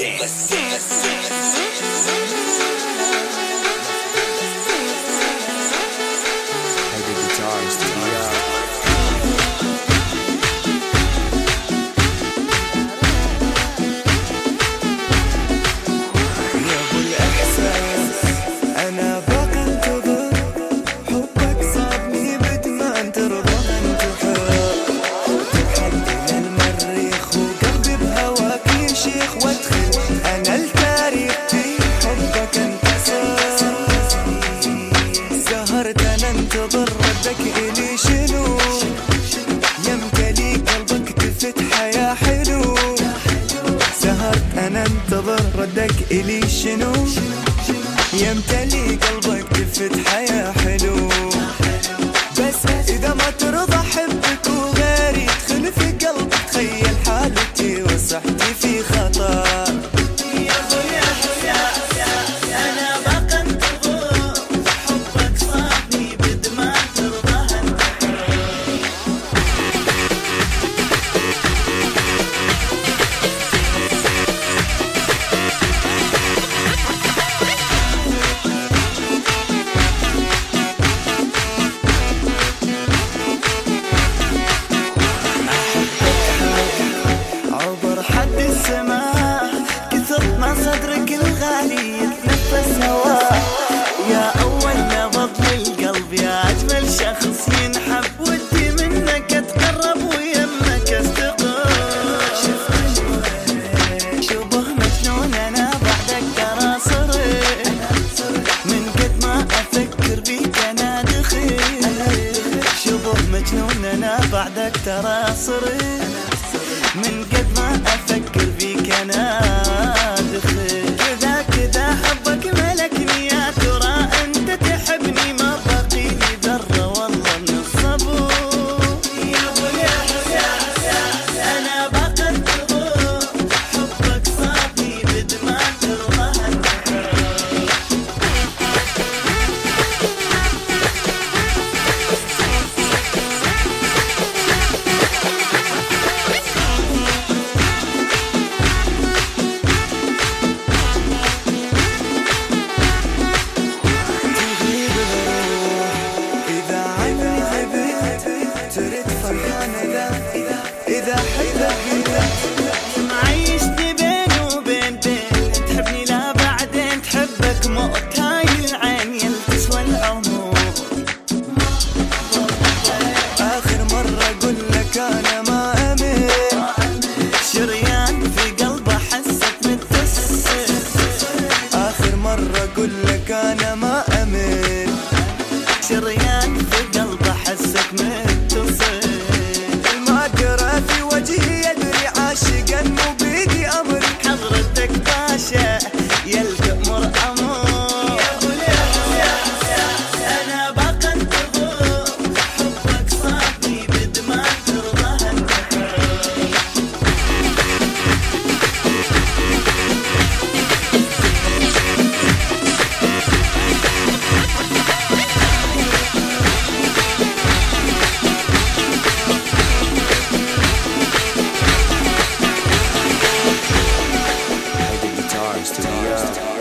dance. Let's dance. Let's dance. ردك إلي شنو؟ يمتلي قلبك تفتحه يا حلو. سهرت أنا انتظر ردك إلي شنو؟ يمتلي قلبك تفتحه يا حلو. بس إذا ما ترضى حبك وغيري يدخل في قلبك تخيل حالتي وصحتي في خطر. أنا بعدك ترى صرت من قد ما أفكر فيك أنا. ترد فرحان إذا إذا حبك معيشتي بين وبين بين تحبني لا بعدين تحبك موت هاي العين يل تسوى العمر. آخر مرة أقول لك أنا stars.